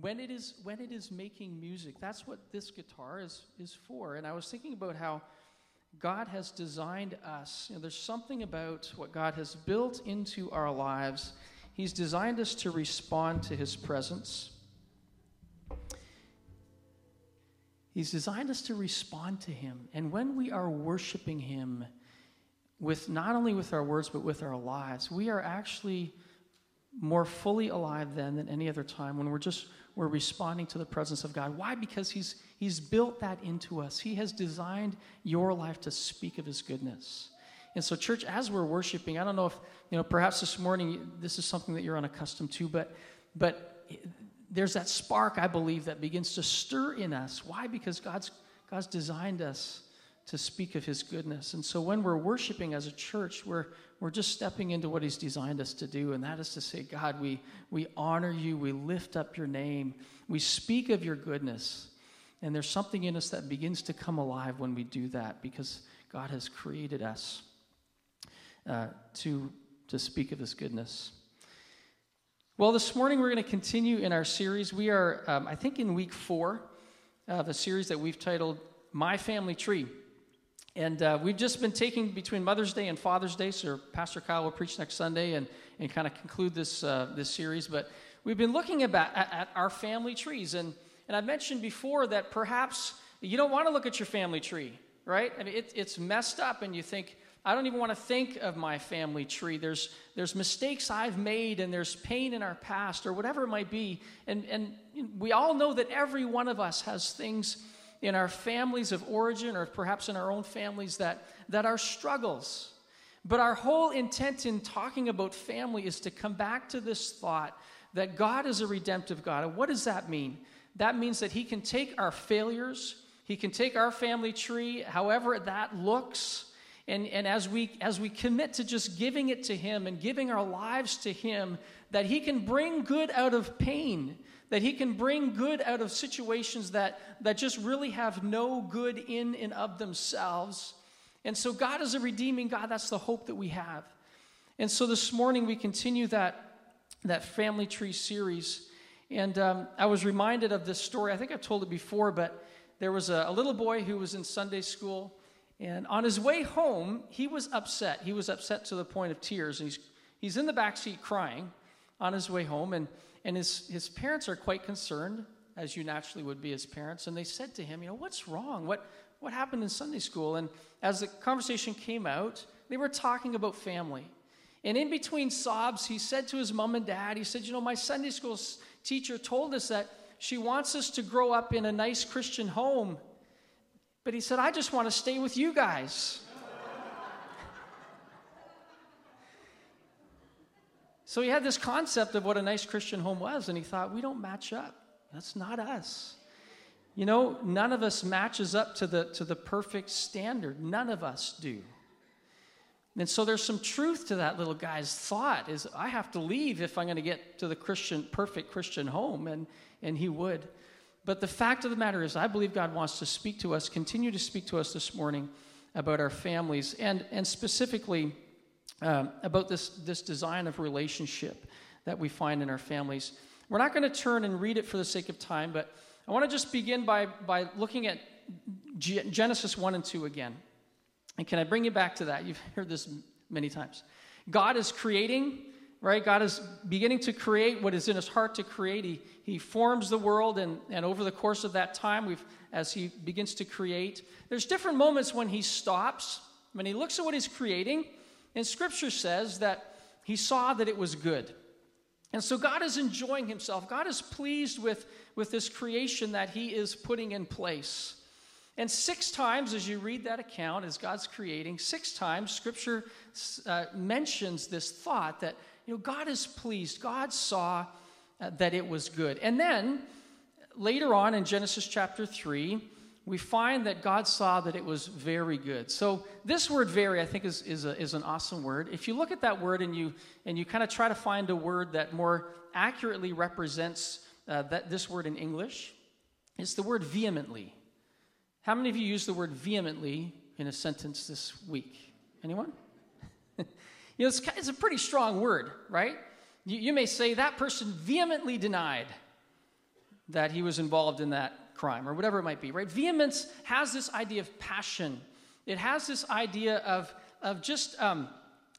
when it is when it is making music that's what this guitar is is for. And i was thinking about how god has designed us. You know, there's something about what god has built into our lives. He's designed us to respond to his presence. He's designed us to respond to him. And when we are worshiping him with not only with our words but with our lives we are actually more fully alive then than any other time when we're just we're responding to the presence of God. Why? Because He's, he's built that into us. He has designed your life to speak of His goodness. And so, church, as we're worshiping, I don't know if, you know, perhaps this morning this is something that you're unaccustomed to, but, but there's that spark, I believe, that begins to stir in us. Why? Because God's, God's designed us to speak of His goodness. And so, when we're worshiping as a church, we're, we're just stepping into what He's designed us to do, and that is to say, God, we, we honor you, we lift up your name, we speak of your goodness. And there's something in us that begins to come alive when we do that because God has created us uh, to, to speak of His goodness. Well, this morning we're going to continue in our series. We are, um, I think, in week four of a series that we've titled My Family Tree. And uh, we've just been taking between Mother's Day and Father's Day, so Pastor Kyle will preach next Sunday and, and kind of conclude this, uh, this series. But we've been looking about, at, at our family trees. And, and I mentioned before that perhaps you don't want to look at your family tree, right? I mean, it, it's messed up, and you think, I don't even want to think of my family tree. There's, there's mistakes I've made, and there's pain in our past, or whatever it might be. And, and we all know that every one of us has things in our families of origin or perhaps in our own families that, that are struggles. But our whole intent in talking about family is to come back to this thought that God is a redemptive God. And what does that mean? That means that He can take our failures, He can take our family tree, however that looks, and, and as, we, as we commit to just giving it to Him and giving our lives to Him, that He can bring good out of pain that he can bring good out of situations that, that just really have no good in and of themselves. And so, God is a redeeming God. That's the hope that we have. And so, this morning, we continue that, that family tree series. And um, I was reminded of this story. I think I've told it before, but there was a, a little boy who was in Sunday school. And on his way home, he was upset. He was upset to the point of tears. And he's, he's in the back seat crying on his way home. And and his, his parents are quite concerned, as you naturally would be as parents. And they said to him, You know, what's wrong? What, what happened in Sunday school? And as the conversation came out, they were talking about family. And in between sobs, he said to his mom and dad, He said, You know, my Sunday school teacher told us that she wants us to grow up in a nice Christian home. But he said, I just want to stay with you guys. So he had this concept of what a nice Christian home was, and he thought, we don't match up. That's not us. You know, none of us matches up to the, to the perfect standard. None of us do. And so there's some truth to that little guy's thought is I have to leave if I'm going to get to the Christian perfect Christian home and and he would. But the fact of the matter is I believe God wants to speak to us, continue to speak to us this morning about our families and and specifically um, about this, this design of relationship that we find in our families. We're not going to turn and read it for the sake of time, but I want to just begin by, by looking at G- Genesis 1 and 2 again. And can I bring you back to that? You've heard this many times. God is creating, right? God is beginning to create what is in his heart to create. He, he forms the world, and, and over the course of that time, we've, as he begins to create, there's different moments when he stops, when he looks at what he's creating, and scripture says that he saw that it was good. And so God is enjoying himself. God is pleased with, with this creation that he is putting in place. And six times, as you read that account, as God's creating, six times scripture uh, mentions this thought that, you know, God is pleased. God saw uh, that it was good. And then later on in Genesis chapter 3, we find that God saw that it was very good. So this word very, I think, is, is, a, is an awesome word. If you look at that word and you, and you kind of try to find a word that more accurately represents uh, that, this word in English, it's the word vehemently. How many of you use the word vehemently in a sentence this week? Anyone? you know, it's, it's, a pretty strong word, right? You, you may say that person vehemently denied. that he was involved in that crime or whatever it might be, right? Vehemence has this idea of passion. It has this idea of, of just, um,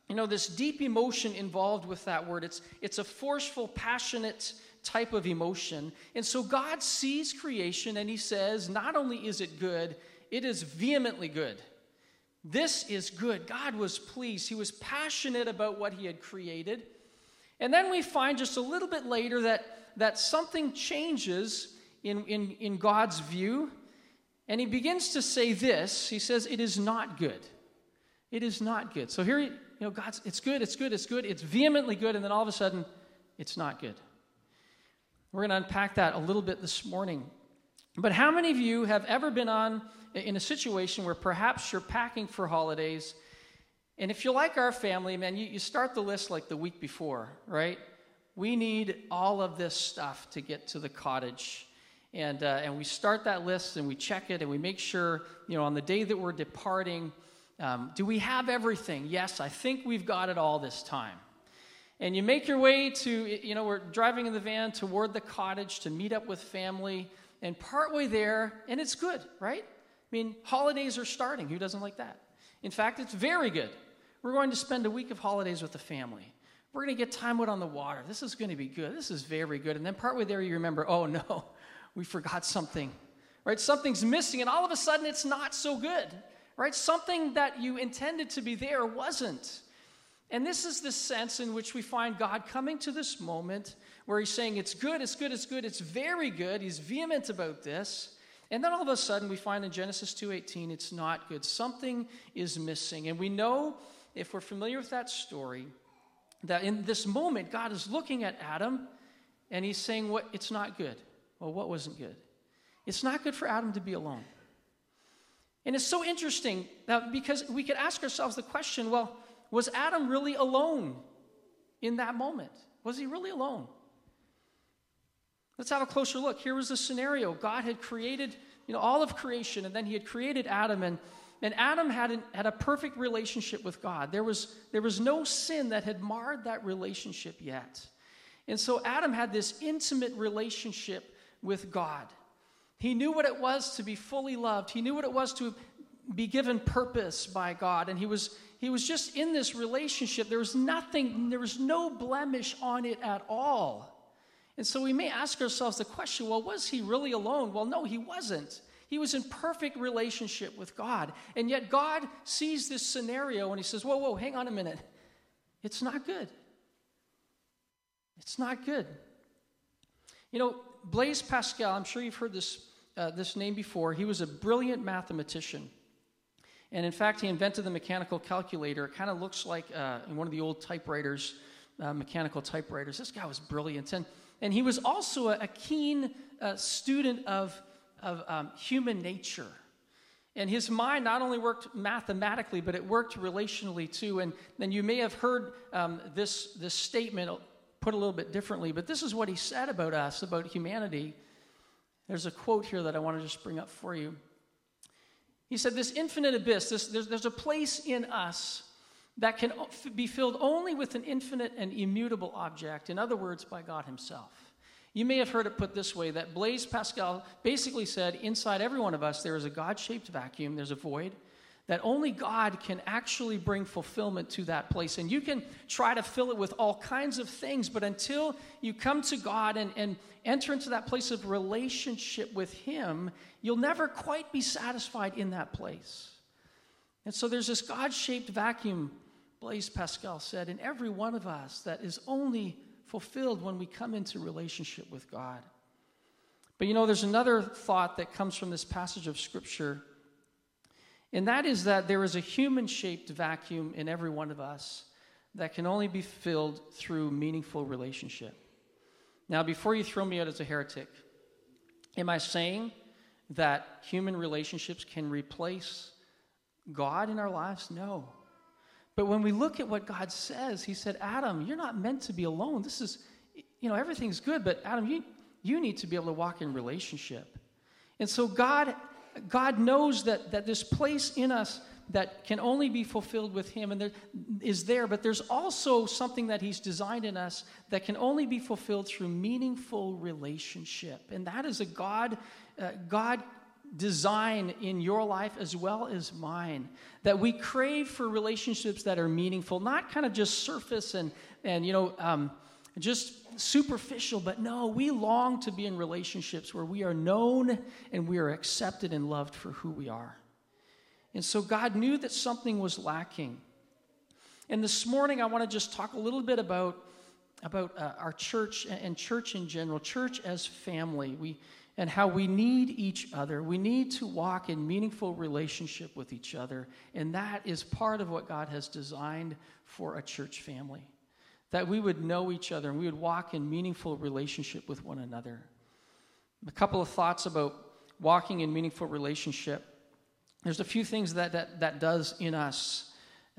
you know, this deep emotion involved with that word. It's, it's a forceful, passionate type of emotion. And so God sees creation and he says, not only is it good, it is vehemently good. This is good. God was pleased. He was passionate about what he had created. And then we find just a little bit later that, that something changes in, in, in God's view. And he begins to say this He says, It is not good. It is not good. So here, you know, God's, it's good, it's good, it's good, it's vehemently good. And then all of a sudden, it's not good. We're going to unpack that a little bit this morning. But how many of you have ever been on in a situation where perhaps you're packing for holidays? And if you're like our family, man, you, you start the list like the week before, right? We need all of this stuff to get to the cottage. And, uh, and we start that list and we check it and we make sure, you know, on the day that we're departing, um, do we have everything? Yes, I think we've got it all this time. And you make your way to, you know, we're driving in the van toward the cottage to meet up with family. And partway there, and it's good, right? I mean, holidays are starting. Who doesn't like that? In fact, it's very good. We're going to spend a week of holidays with the family. We're going to get time out on the water. This is going to be good. This is very good. And then partway there, you remember, oh no, we forgot something, right? Something's missing, and all of a sudden, it's not so good, right? Something that you intended to be there wasn't. And this is the sense in which we find God coming to this moment where he's saying, It's good, it's good, it's good, it's very good. He's vehement about this. And then all of a sudden we find in Genesis 2:18 it's not good. Something is missing. And we know if we're familiar with that story that in this moment God is looking at Adam and he's saying what it's not good. Well, what wasn't good? It's not good for Adam to be alone. And it's so interesting that because we could ask ourselves the question, well, was Adam really alone in that moment? Was he really alone? Let's have a closer look. Here was the scenario. God had created, you know, all of creation, and then he had created Adam, and, and Adam had, an, had a perfect relationship with God. There was, there was no sin that had marred that relationship yet. And so Adam had this intimate relationship with God. He knew what it was to be fully loved. He knew what it was to be given purpose by God. And he was, he was just in this relationship. There was nothing, there was no blemish on it at all. And so we may ask ourselves the question well, was he really alone? Well, no, he wasn't. He was in perfect relationship with God. And yet God sees this scenario and he says, Whoa, whoa, hang on a minute. It's not good. It's not good. You know, Blaise Pascal, I'm sure you've heard this, uh, this name before. He was a brilliant mathematician. And in fact, he invented the mechanical calculator. It kind of looks like uh, in one of the old typewriters, uh, mechanical typewriters. This guy was brilliant. And, and he was also a, a keen uh, student of, of um, human nature. And his mind not only worked mathematically, but it worked relationally too. And then you may have heard um, this, this statement put a little bit differently, but this is what he said about us, about humanity. There's a quote here that I want to just bring up for you. He said, This infinite abyss, this, there's, there's a place in us that can be filled only with an infinite and immutable object, in other words, by God Himself. You may have heard it put this way that Blaise Pascal basically said, Inside every one of us, there is a God shaped vacuum, there's a void that only God can actually bring fulfillment to that place. And you can try to fill it with all kinds of things, but until you come to God and, and enter into that place of relationship with Him, you'll never quite be satisfied in that place. And so there's this God shaped vacuum, Blaise Pascal said, in every one of us that is only fulfilled when we come into relationship with God. But you know, there's another thought that comes from this passage of Scripture and that is that there is a human shaped vacuum in every one of us that can only be filled through meaningful relationship. Now, before you throw me out as a heretic, am I saying that human relationships can replace God in our lives? No. But when we look at what God says, He said, Adam, you're not meant to be alone. This is, you know, everything's good, but Adam, you, you need to be able to walk in relationship. And so God God knows that, that this place in us that can only be fulfilled with Him and there is there, but there's also something that He's designed in us that can only be fulfilled through meaningful relationship. And that is a God, uh, God design in your life as well as mine that we crave for relationships that are meaningful not kind of just surface and and you know um, just superficial but no we long to be in relationships where we are known and we are accepted and loved for who we are and so god knew that something was lacking and this morning i want to just talk a little bit about about uh, our church and church in general church as family we and how we need each other. We need to walk in meaningful relationship with each other. And that is part of what God has designed for a church family. That we would know each other and we would walk in meaningful relationship with one another. A couple of thoughts about walking in meaningful relationship. There's a few things that that, that does in us,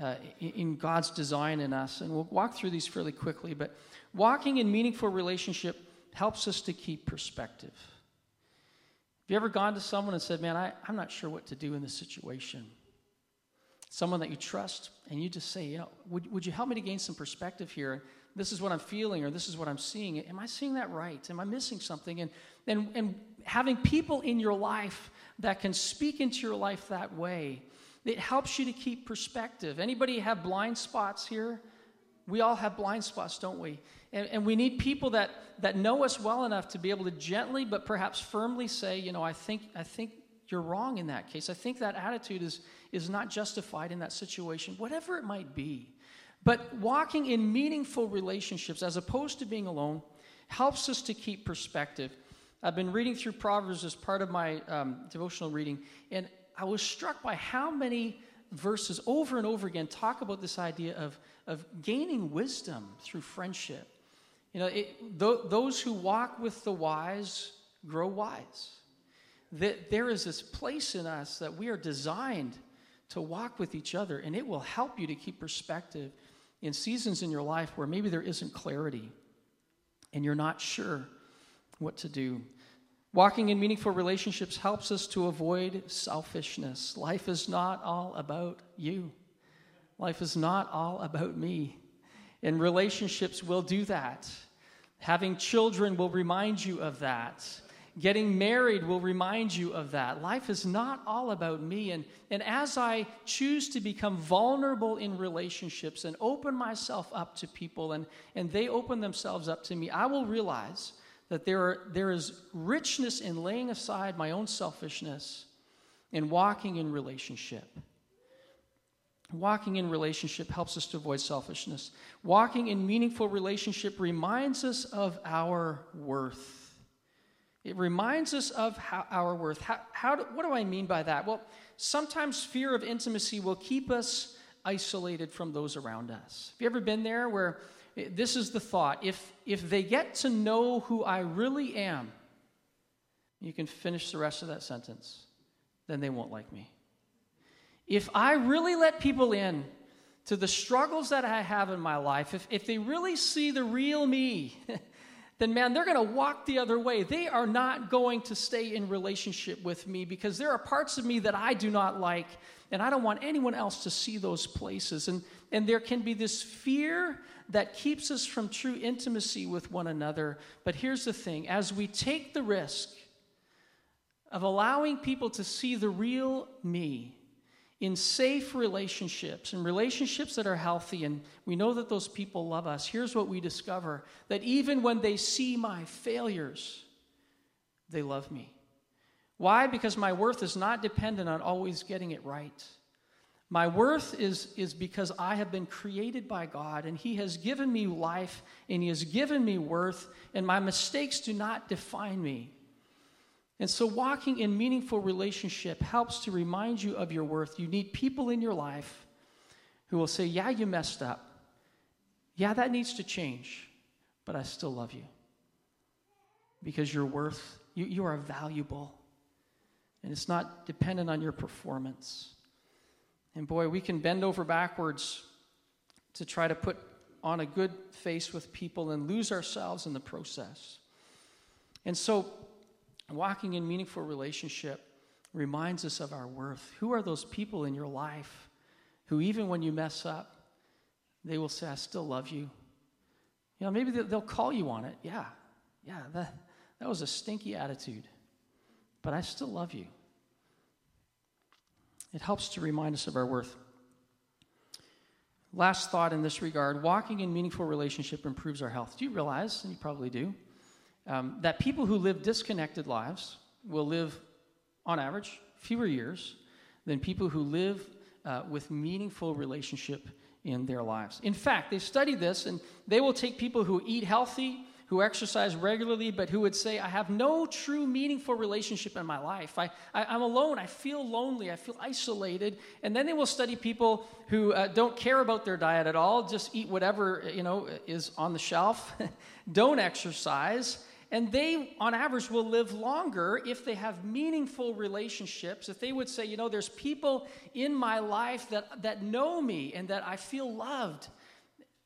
uh, in God's design in us. And we'll walk through these fairly quickly. But walking in meaningful relationship helps us to keep perspective Have you ever gone to someone and said, Man, I, I'm not sure what to do in this situation? Someone that you trust, and you just say, You know, would, would you help me to gain some perspective here? This is what I'm feeling, or this is what I'm seeing. Am I seeing that right? Am I missing something? And, and, and having people in your life that can speak into your life that way, it helps you to keep perspective. Anybody have blind spots here? We all have blind spots, don't we? And, and, we need people that, that know us well enough to be able to gently but perhaps firmly say, you know, I think, I think you're wrong in that case. I think that attitude is, is not justified in that situation, whatever it might be. But walking in meaningful relationships as opposed to being alone helps us to keep perspective. I've been reading through Proverbs as part of my um, devotional reading, and I was struck by how many verses over and over again talk about this idea of, of gaining wisdom through friendship. You know, it, th- those who walk with the wise grow wise. That there is this place in us that we are designed to walk with each other, and it will help you to keep perspective in seasons in your life where maybe there isn't clarity and you're not sure what to do. Walking in meaningful relationships helps us to avoid selfishness. Life is not all about you, life is not all about me. And relationships will do that. Having children will remind you of that. Getting married will remind you of that. Life is not all about me. And, and as I choose to become vulnerable in relationships and open myself up to people and, and they open themselves up to me, I will realize that there, are, there is richness in laying aside my own selfishness and walking in relationship. Walking in relationship helps us to avoid selfishness. Walking in meaningful relationship reminds us of our worth. It reminds us of how, our worth. How, how do, what do I mean by that? Well, sometimes fear of intimacy will keep us isolated from those around us. Have you ever been there where eh, this is the thought if, if they get to know who I really am, you can finish the rest of that sentence, then they won't like me. If I really let people in to the struggles that I have in my life, if, if they really see the real me, then man, they're going to walk the other way. They are not going to stay in relationship with me because there are parts of me that I do not like, and I don't want anyone else to see those places. And, and there can be this fear that keeps us from true intimacy with one another. But here's the thing as we take the risk of allowing people to see the real me, in safe relationships and relationships that are healthy, and we know that those people love us, here's what we discover that even when they see my failures, they love me. Why? Because my worth is not dependent on always getting it right. My worth is, is because I have been created by God and He has given me life and He has given me worth, and my mistakes do not define me. And so, walking in meaningful relationship helps to remind you of your worth. You need people in your life who will say, Yeah, you messed up. Yeah, that needs to change, but I still love you. Because your worth, you, you are valuable. And it's not dependent on your performance. And boy, we can bend over backwards to try to put on a good face with people and lose ourselves in the process. And so, walking in meaningful relationship reminds us of our worth. Who are those people in your life who, even when you mess up, they will say, I still love you? You know, maybe they'll call you on it. Yeah, yeah, that, that was a stinky attitude, but I still love you. It helps to remind us of our worth. Last thought in this regard walking in meaningful relationship improves our health. Do you realize, and you probably do, um, that people who live disconnected lives will live, on average, fewer years than people who live uh, with meaningful relationship in their lives. In fact, they've studied this, and they will take people who eat healthy, who exercise regularly, but who would say, I have no true meaningful relationship in my life. I, I, am alone. I feel lonely. I feel isolated. And then they will study people who uh, don't care about their diet at all, just eat whatever, you know, is on the shelf, don't exercise, and they, on average, will live longer if they have meaningful relationships. If they would say, you know, there's people in my life that, that know me and that I feel loved,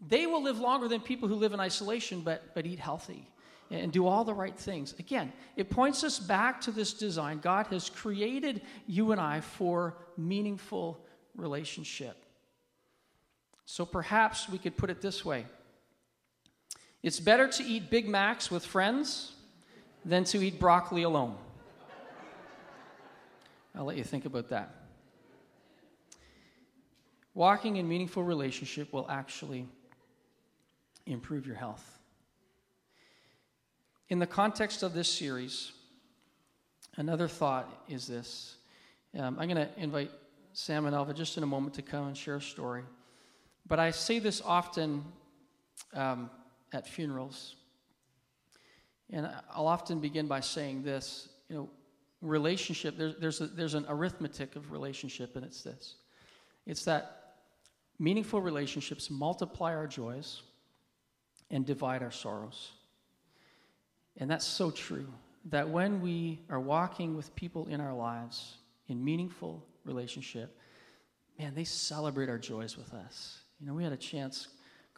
they will live longer than people who live in isolation but, but eat healthy and do all the right things. Again, it points us back to this design. God has created you and I for meaningful relationship. So perhaps we could put it this way it's better to eat Big Macs with friends than to eat broccoli alone. I'll let you think about that. Walking in meaningful relationship will actually improve your health. In the context of this series, another thought is this. Um, I'm going to invite Sam and Alva just in a moment to come and share a story. But I say this often um, at funerals. And I'll often begin by saying this you know, relationship, there, there's, a, there's an arithmetic of relationship, and it's this it's that meaningful relationships multiply our joys and divide our sorrows. And that's so true that when we are walking with people in our lives in meaningful relationship, man, they celebrate our joys with us. You know, we had a chance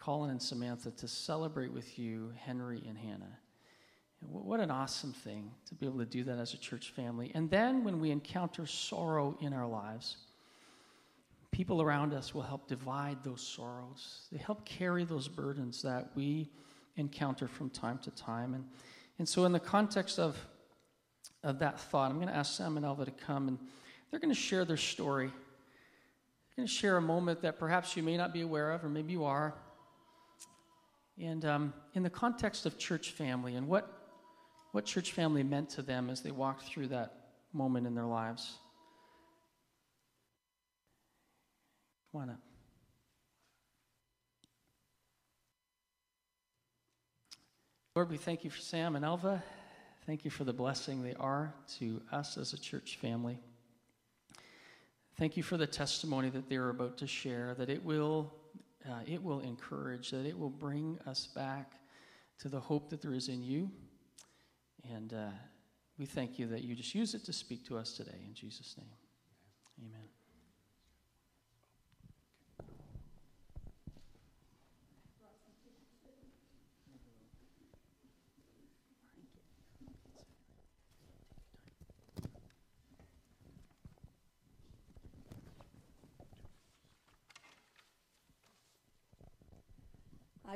Colin and Samantha to celebrate with you Henry and Hannah. What an awesome thing to be able to do that as a church family. And then when we encounter sorrow in our lives, people around us will help divide those sorrows. They help carry those burdens that we encounter from time to time. And, and so, in the context of, of that thought, I'm going to ask Sam and Elva to come, and they're going to share their story. They're going to share a moment that perhaps you may not be aware of, or maybe you are. And um, in the context of church family and what, what church family meant to them as they walked through that moment in their lives. On up. Lord, we thank you for Sam and Alva. Thank you for the blessing they are to us as a church family. Thank you for the testimony that they're about to share, that it will uh, it will encourage, that it will bring us back to the hope that there is in you. And uh, we thank you that you just use it to speak to us today. In Jesus' name, amen.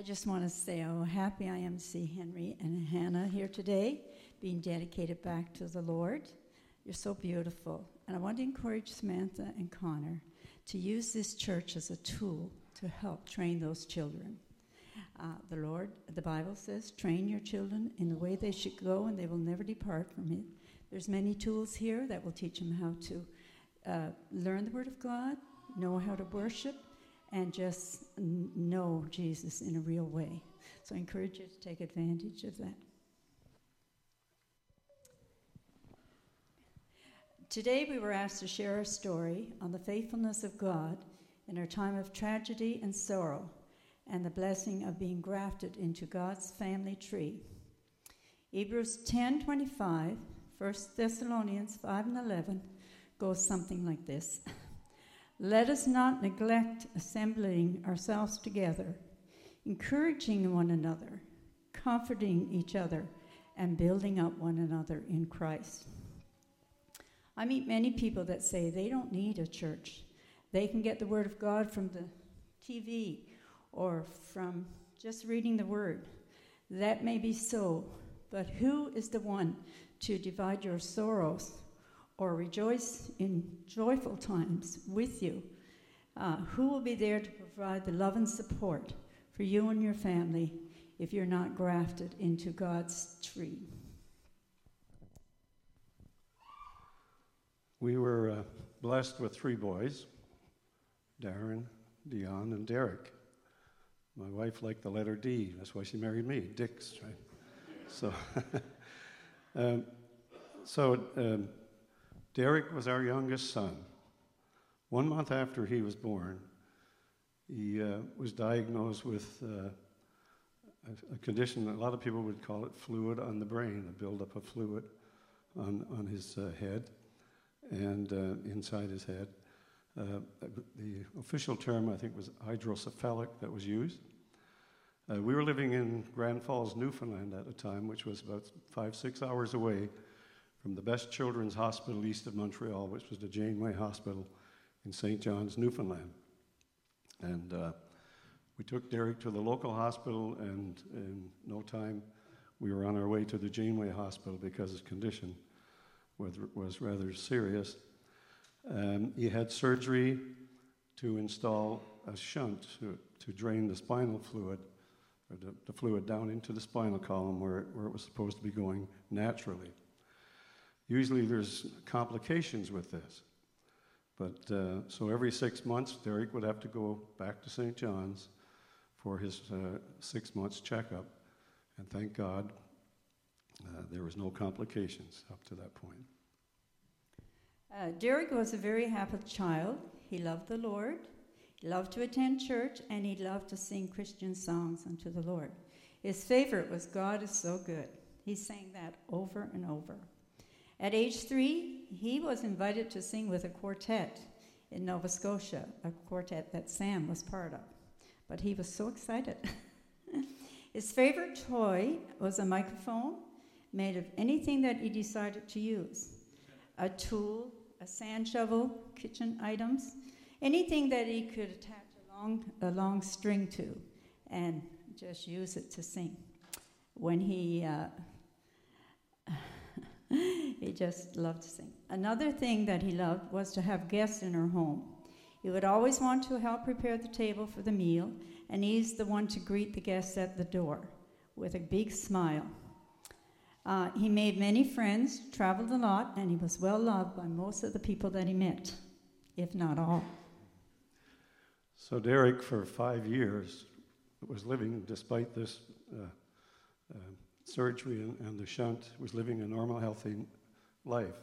I just want to say how happy I am to see Henry and Hannah here today, being dedicated back to the Lord. You're so beautiful. And I want to encourage Samantha and Connor to use this church as a tool to help train those children. Uh, the Lord, the Bible says, train your children in the way they should go, and they will never depart from it. There's many tools here that will teach them how to uh, learn the Word of God, know how to worship, and just know Jesus in a real way. So I encourage you to take advantage of that. Today we were asked to share our story on the faithfulness of God in our time of tragedy and sorrow and the blessing of being grafted into God's family tree. Hebrews 10:25, 1 Thessalonians 5 and 11 goes something like this. Let us not neglect assembling ourselves together, encouraging one another, comforting each other, and building up one another in Christ. I meet many people that say they don't need a church. They can get the Word of God from the TV or from just reading the Word. That may be so, but who is the one to divide your sorrows or rejoice in joyful times with you? Uh, who will be there to provide the love and support for you and your family if you're not grafted into God's tree? We were uh, blessed with three boys Darren, Dion, and Derek. My wife liked the letter D. That's why she married me, Dix, right? so, um, so um, Derek was our youngest son. One month after he was born, he uh, was diagnosed with uh, a, a, condition that a lot of people would call it fluid on the brain, a buildup of fluid on, on his uh, head and uh, inside his head. Uh, the official term, I think, was hydrocephalic that was used. Uh, we were living in Grand Falls, Newfoundland at the time, which was about five, six hours away from the best children's hospital east of Montreal, which was the Janeway Hospital in St. John's, Newfoundland. And uh, we took Derek to the local hospital, and in no time, we were on our way to the Janeway Hospital because his condition was, was rather serious. Um, he had surgery to install a shunt to, to drain the spinal fluid, the, the, fluid down into the spinal column where, where it was supposed to be going naturally. Usually there's complications with this. But uh, so every six months, Derek would have to go back to St. John's for his uh, six months checkup. And thank God uh, there was no complications up to that point. Uh, Derek was a very happy child. He loved the Lord, he loved to attend church, and he loved to sing Christian songs unto the Lord. His favorite was God is so good. He sang that over and over. At age three, he was invited to sing with a quartet in Nova Scotia, a quartet that Sam was part of. But he was so excited. His favorite toy was a microphone made of anything that he decided to use a tool, a sand shovel, kitchen items, anything that he could attach a long, a long string to and just use it to sing. When he uh, he just loved to sing. Another thing that he loved was to have guests in our home. He would always want to help prepare the table for the meal, and he's the one to greet the guests at the door with a big smile. Uh, he made many friends, traveled a lot, and he was well loved by most of the people that he met, if not all. So, Derek, for five years, was living despite this uh, uh, surgery and, and the shunt, was living a normal, healthy life.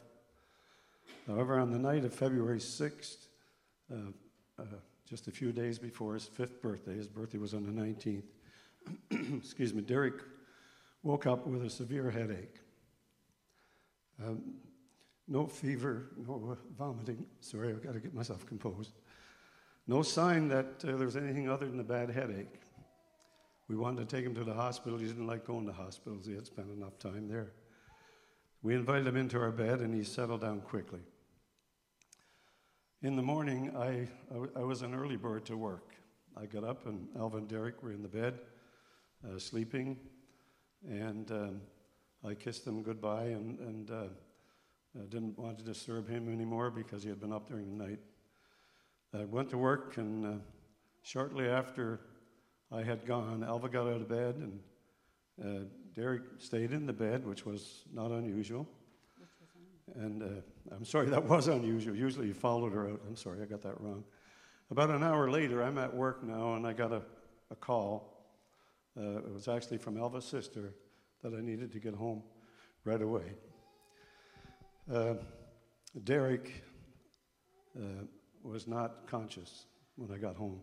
However, on the night of February 6th, uh, uh, just a few days before his fifth birthday, his birthday was on the 19th, excuse me, Derek woke up with a severe headache. Um, no fever, no vomiting. Sorry, I've got to get myself composed. No sign that uh, there was anything other than a bad headache. We wanted to take him to the hospital. He didn't like going to hospitals, he had spent enough time there. We invited him into our bed, and he settled down quickly. In the morning, I, I, was an early bird to work. I got up, and Alva and Derek were in the bed, uh, sleeping, and um, I kissed them goodbye and, and uh, didn't want to disturb him anymore because he had been up during the night. I went to work, and uh, shortly after I had gone, Alva got out of bed, and uh, Derek stayed in the bed, which was not unusual. And uh, I'm sorry, that was unusual. Usually you followed her out. I'm sorry, I got that wrong. About an hour later, I'm at work now, and I got a, a call. Uh, it was actually from Alva's sister that I needed to get home right away. Uh, Derek uh, was not conscious when I got home.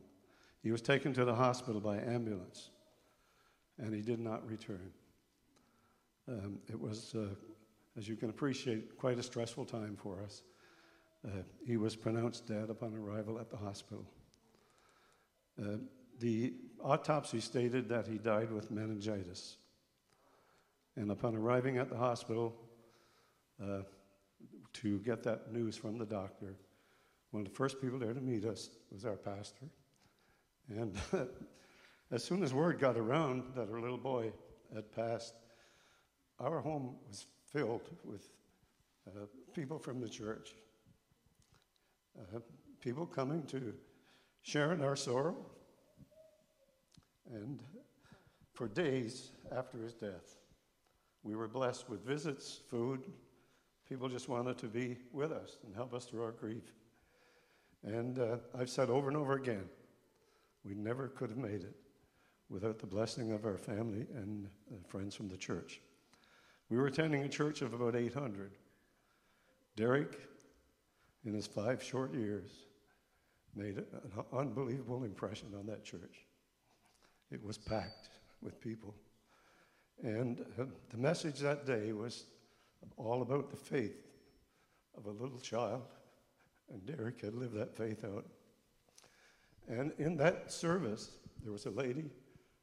He was taken to the hospital by ambulance, and he did not return. Um, it was, uh, as you can appreciate, quite a stressful time for us. Uh, he was pronounced dead upon arrival at the hospital. Uh, the autopsy stated that he died with meningitis. And upon arriving at the hospital, uh, to get that news from the doctor. One of the first people there to meet us was our pastor. And as soon as word got around that our little boy had passed, our home was filled with uh, people from the church. Uh, people coming to share in our sorrow. And for days after his death, we were blessed with visits, food. People just wanted to be with us and help us through our grief. And uh, I've said over and over again, we never could have made it without the blessing of our family and friends from the church. We were attending a church of about 800. Derek, in his five short years, made an unbelievable impression on that church. It was packed with people. And uh, the message that day was all about the faith of a little child. And Derek had lived that faith out. And in that service, there was a lady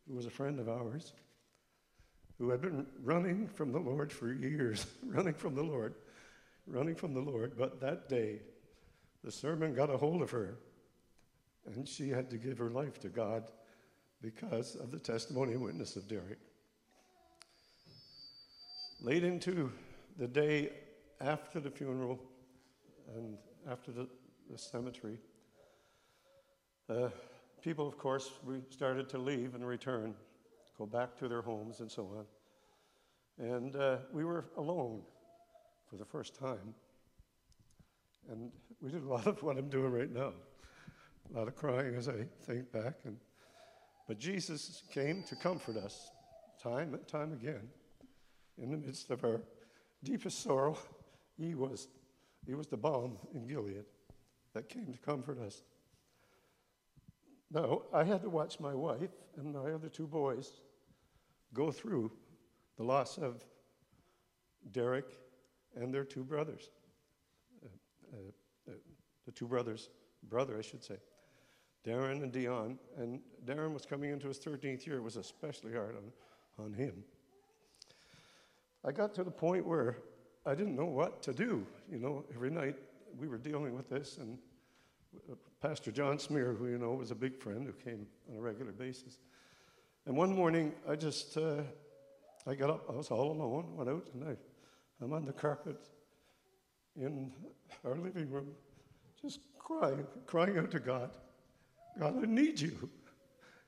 who was a friend of ours who had been running from the Lord for years, running from the Lord, running from the Lord. But that day, the sermon got a hold of her, and she had to give her life to God because of the testimony and witness of Derek. Late into the day after the funeral and after the, the cemetery, uh, people, of course, we started to leave and return, go back to their homes and so on. And uh, we were alone for the first time. And we did a lot of what I'm doing right now. A lot of crying as I think back. And, but Jesus came to comfort us time and time again. In the midst of our deepest sorrow, he was, he was the balm in Gilead that came to comfort us. Now, I had to watch my wife and my other two boys go through the loss of Derek and their two brothers. Uh, uh, uh, the two brothers, brother, I should say, Darren and Dion. And Darren was coming into his 13th year. It was especially hard on, on him. I got to the point where I didn't know what to do. You know, every night we were dealing with this, and Pastor John Smear, who you know was a big friend who came on a regular basis. And one morning, I just, uh, I got up, I was all alone, went out, and I, I'm on the carpet in our living room, just crying, crying out to God, God, I need you.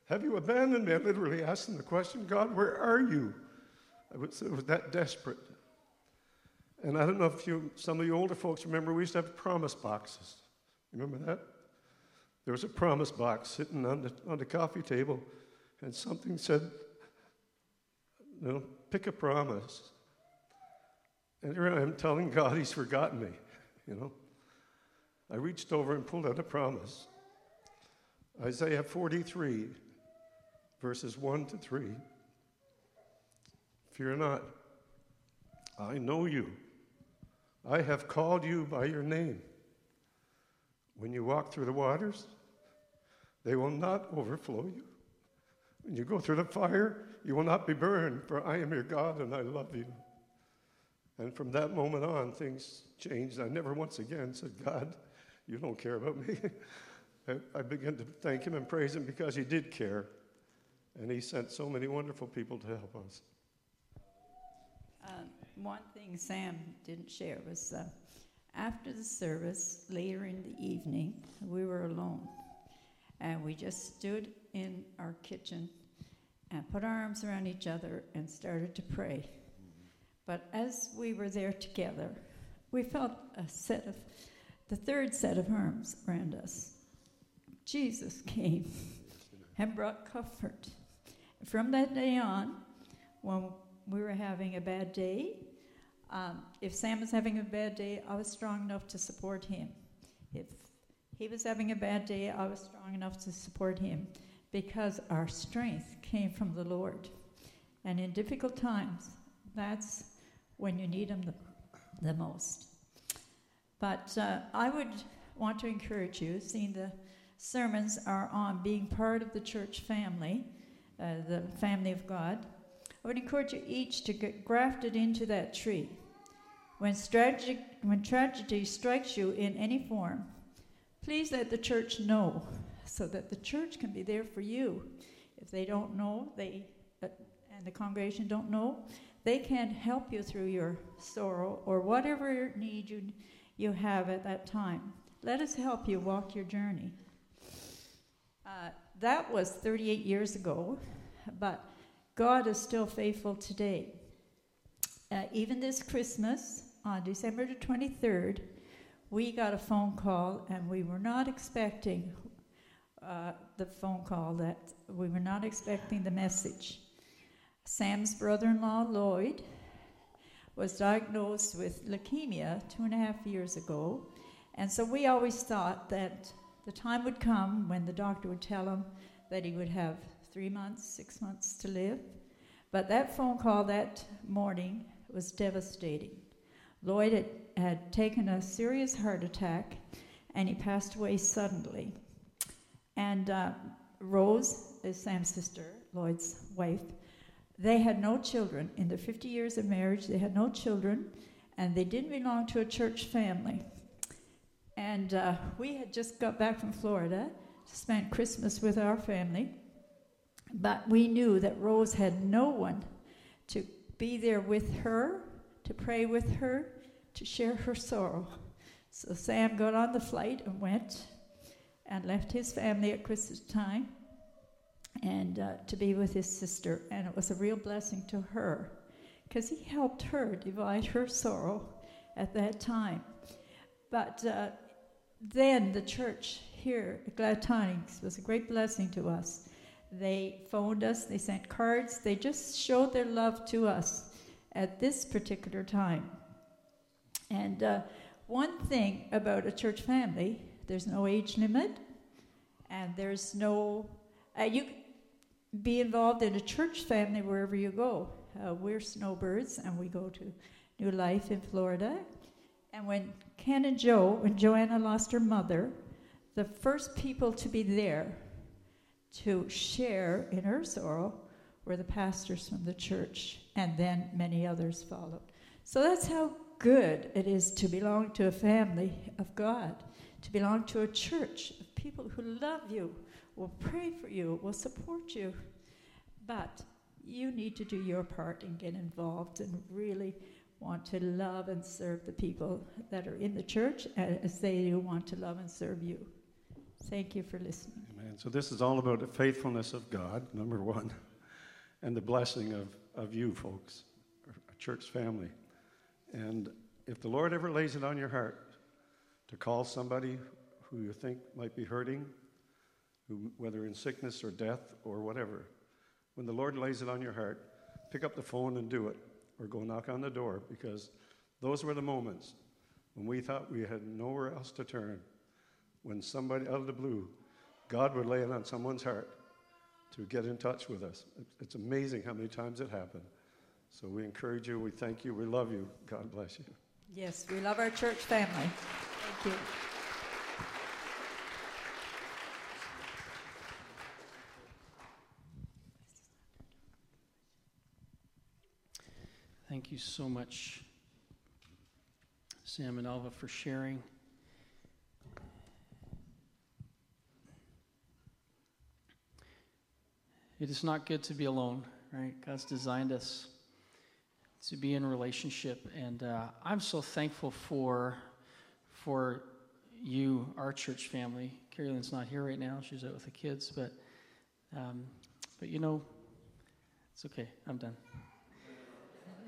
Have you abandoned me? I literally asked asking the question, God, where are you? I was, it was that desperate. And I don't know if you, some of you older folks remember, we used to have promise boxes. Remember that? There was a promise box sitting on the, on the coffee table, and something said, you know, pick a promise. And here I am telling God he's forgotten me, you know. I reached over and pulled out a promise. Isaiah 43, verses 1 to 3. Fear not, I know you. I have called you by your name. When you walk through the waters, they will not overflow you. When you go through the fire, you will not be burned, for I am your God and I love you. And from that moment on, things changed. I never once again said, God, you don't care about me. I began to thank him and praise him because he did care. And he sent so many wonderful people to help us. Um, one thing Sam didn't share was uh, after the service, later in the evening, we were alone. And we just stood in our kitchen and put our arms around each other and started to pray. But as we were there together, we felt a set of, the third set of arms around us. Jesus came and brought comfort. From that day on, when we were having a bad day, um, if Sam was having a bad day, I was strong enough to support him. If he was having a bad day, I was strong enough to support him because our strength came from the Lord. And in difficult times, that's when you need him the, the most. But uh, I would want to encourage you, seeing the sermons are on being part of the church family, uh, the family of God. I would encourage you each to get grafted into that tree When, strategy, when tragedy strikes you in any form, please let the church know so that the church can be there for you. If they don't know, they uh, and the congregation don't know, they can help you through your sorrow or whatever need you, you have at that time. Let us help you walk your journey. Uh, that was 38 years ago, but God is still faithful today. Uh, even this Christmas, on December the 23rd, we got a phone call, and we were not expecting uh, the phone call that we were not expecting the message. Sam's brother in law, Lloyd, was diagnosed with leukemia two and a half years ago. And so we always thought that the time would come when the doctor would tell him that he would have three months, six months to live. But that phone call that morning was devastating. Lloyd had, had taken a serious heart attack and he passed away suddenly. And uh, Rose is Sam's sister, Lloyd's wife. They had no children. In their 50 years of marriage, they had no children, and they didn't belong to a church family. And uh, we had just got back from Florida to spend Christmas with our family, but we knew that Rose had no one to be there with her, to pray with her, to share her sorrow. So Sam got on the flight and went and left his family at Christmas time and uh, to be with his sister. And it was a real blessing to her because he helped her divide her sorrow at that time. But uh, then the church here at Glad Tidings was a great blessing to us. They phoned us, they sent cards, they just showed their love to us at this particular time. And uh, one thing about a church family, there's no age limit, and there's no. Uh, you be involved in a church family wherever you go. Uh, we're snowbirds, and we go to New Life in Florida. And when Ken and Joe, when Joanna lost her mother, the first people to be there to share in her sorrow were the pastors from the church, and then many others followed. So that's how good it is to belong to a family of God, to belong to a church of people who love you, will pray for you, will support you. But you need to do your part and get involved and really want to love and serve the people that are in the church as they want to love and serve you. Thank you for listening. Amen. So, this is all about the faithfulness of God, number one, and the blessing of, of you folks, a church family. And if the Lord ever lays it on your heart to call somebody who you think might be hurting, who, whether in sickness or death or whatever, when the Lord lays it on your heart, pick up the phone and do it, or go knock on the door, because those were the moments when we thought we had nowhere else to turn. When somebody out of the blue, God would lay it on someone's heart to get in touch with us. It's amazing how many times it happened. So we encourage you, we thank you, we love you. God bless you. Yes, we love our church family. Thank you. Thank you so much, Sam and Alva, for sharing. It is not good to be alone, right? God's designed us to be in relationship, and uh, I'm so thankful for for you, our church family. Carolyn's not here right now; she's out with the kids, but um, but you know, it's okay. I'm done.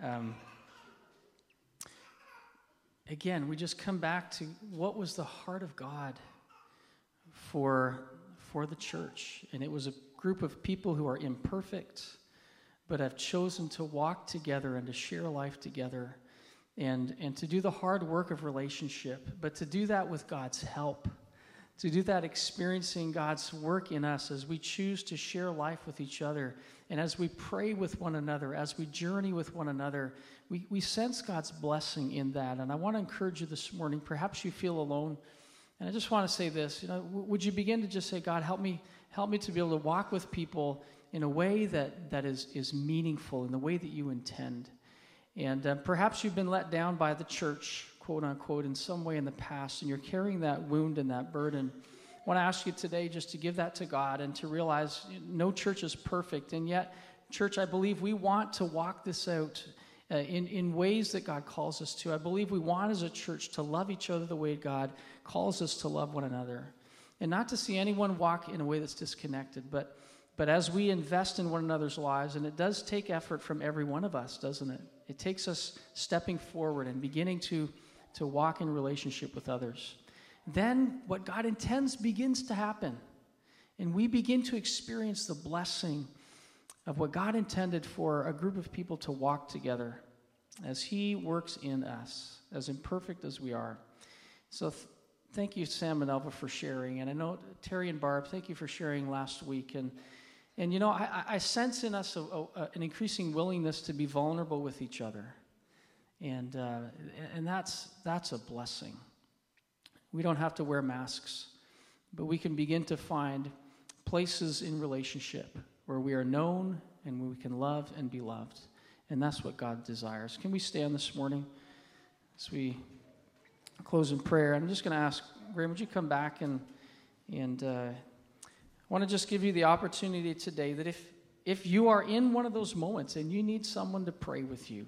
Um, again, we just come back to what was the heart of God for, for the church. And it was a group of people who are imperfect, but have chosen to walk together and to share life together and, and to do the hard work of relationship, but to do that with God's help. To do that, experiencing God's work in us as we choose to share life with each other and as we pray with one another, as we journey with one another, we, we sense God's blessing in that. And I want to encourage you this morning. Perhaps you feel alone. And I just want to say this, you know, would you begin to just say, God, help me, help me to be able to walk with people in a way that, that is, is meaningful, in the way that you intend. And uh, perhaps you've been let down by the church, quote unquote, in some way in the past, and you're carrying that wound and that burden. I want to ask you today just to give that to God and to realize no church is perfect. And yet, church, I believe we want to walk this out uh, in, in ways that God calls us to. I believe we want as a church to love each other the way God calls us to love one another. And not to see anyone walk in a way that's disconnected, but, but as we invest in one another's lives, and it does take effort from every one of us, doesn't it? It takes us stepping forward and beginning to, to walk in relationship with others. Then what God intends begins to happen. And we begin to experience the blessing of what God intended for a group of people to walk together as He works in us, as imperfect as we are. So, th- thank you, Sam and Alva, for sharing. And I know Terry and Barb, thank you for sharing last week. And, and you know, I, I sense in us a, a, an increasing willingness to be vulnerable with each other. And, uh, and that's, that's a blessing. We don't have to wear masks, but we can begin to find places in relationship where we are known and where we can love and be loved. And that's what God desires. Can we stand this morning as we close in prayer? I'm just going to ask, Graham, would you come back and, and uh, I want to just give you the opportunity today that if, if you are in one of those moments and you need someone to pray with you,